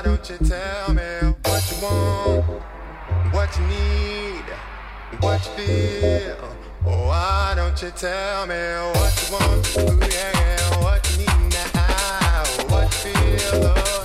why don't you tell me what you want, what you need, what you feel? Oh, why don't you tell me what you want, ooh, yeah, what you need now, what you feel? Oh.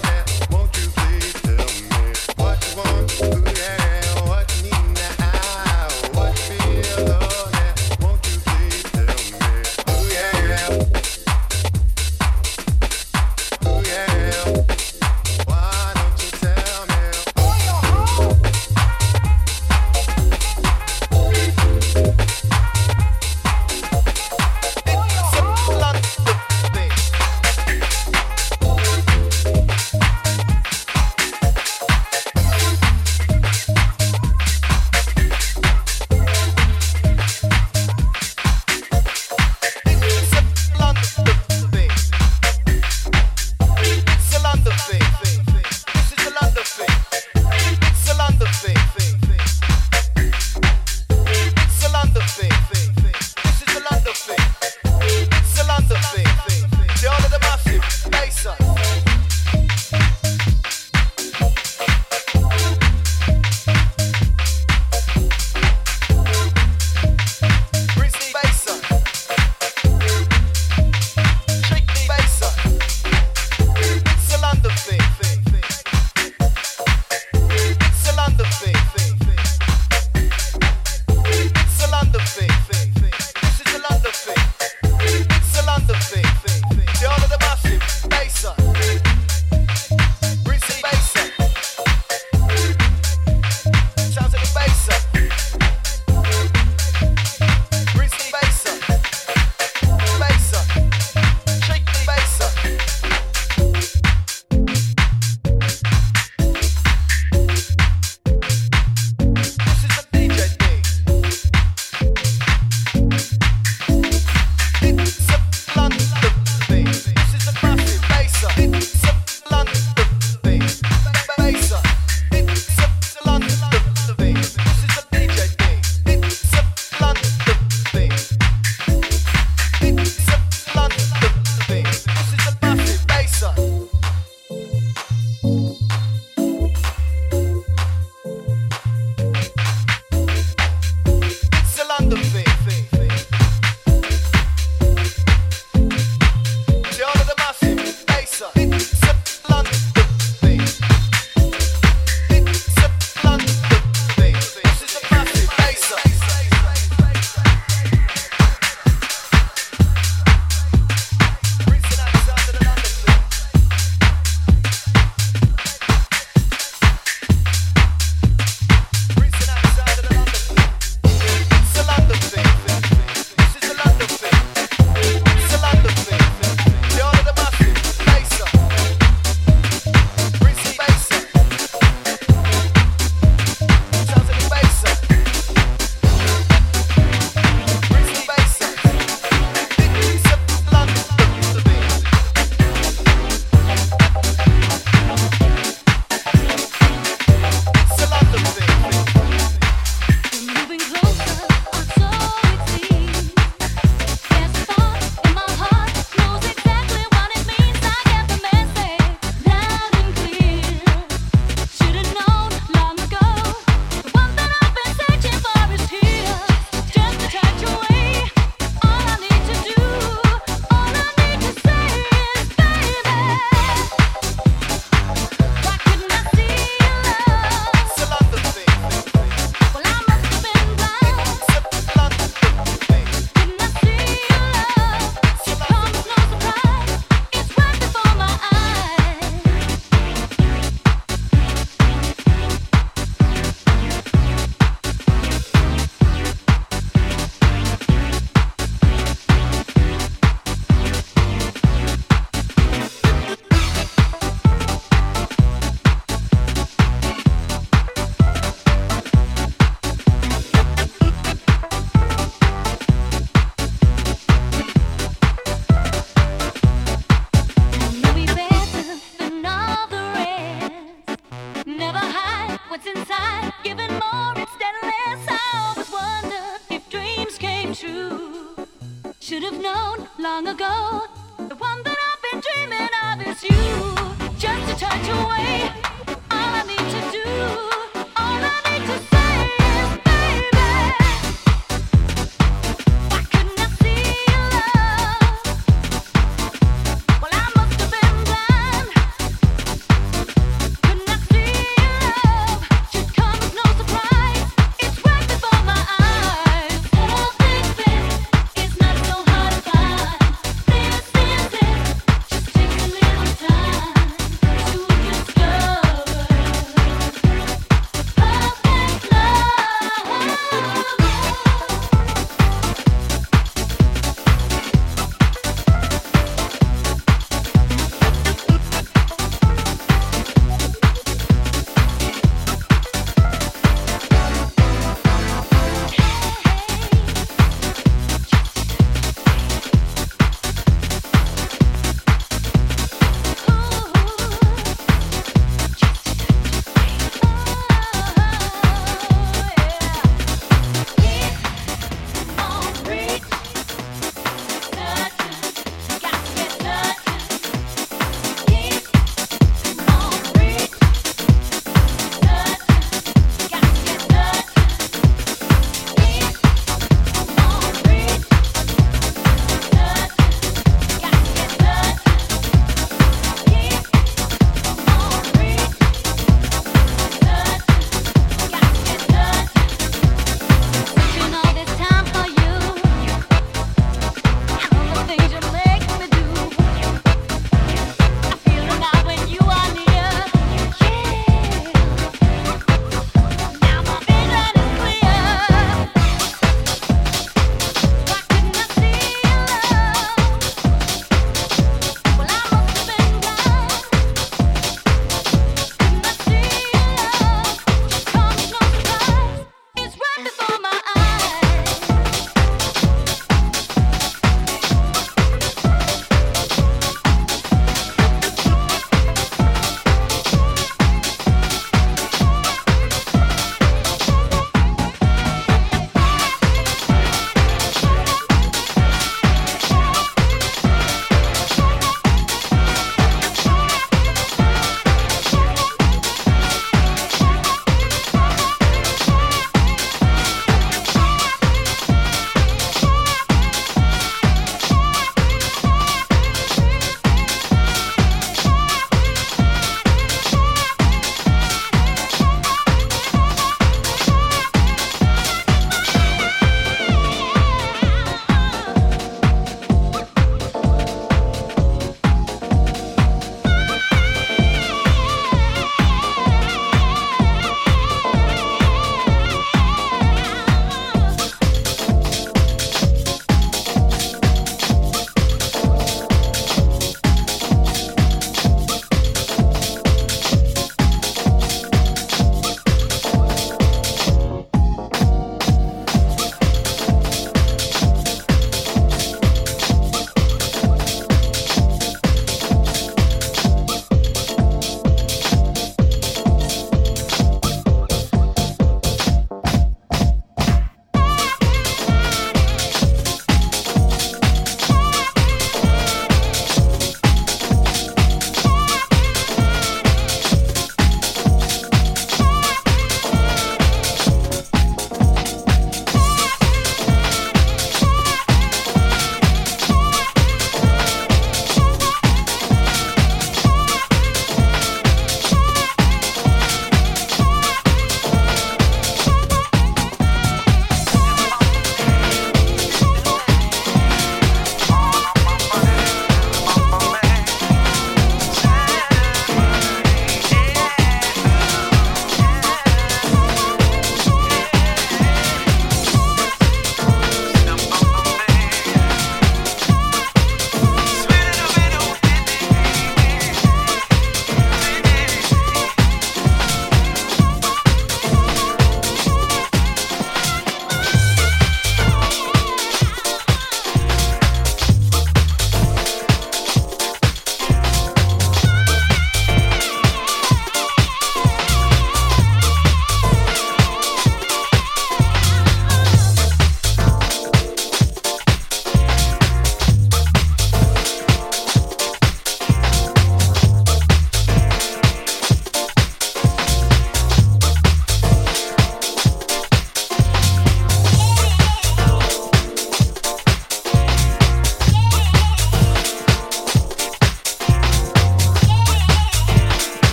long ago. The one that I've been dreaming of is you, just a touch away.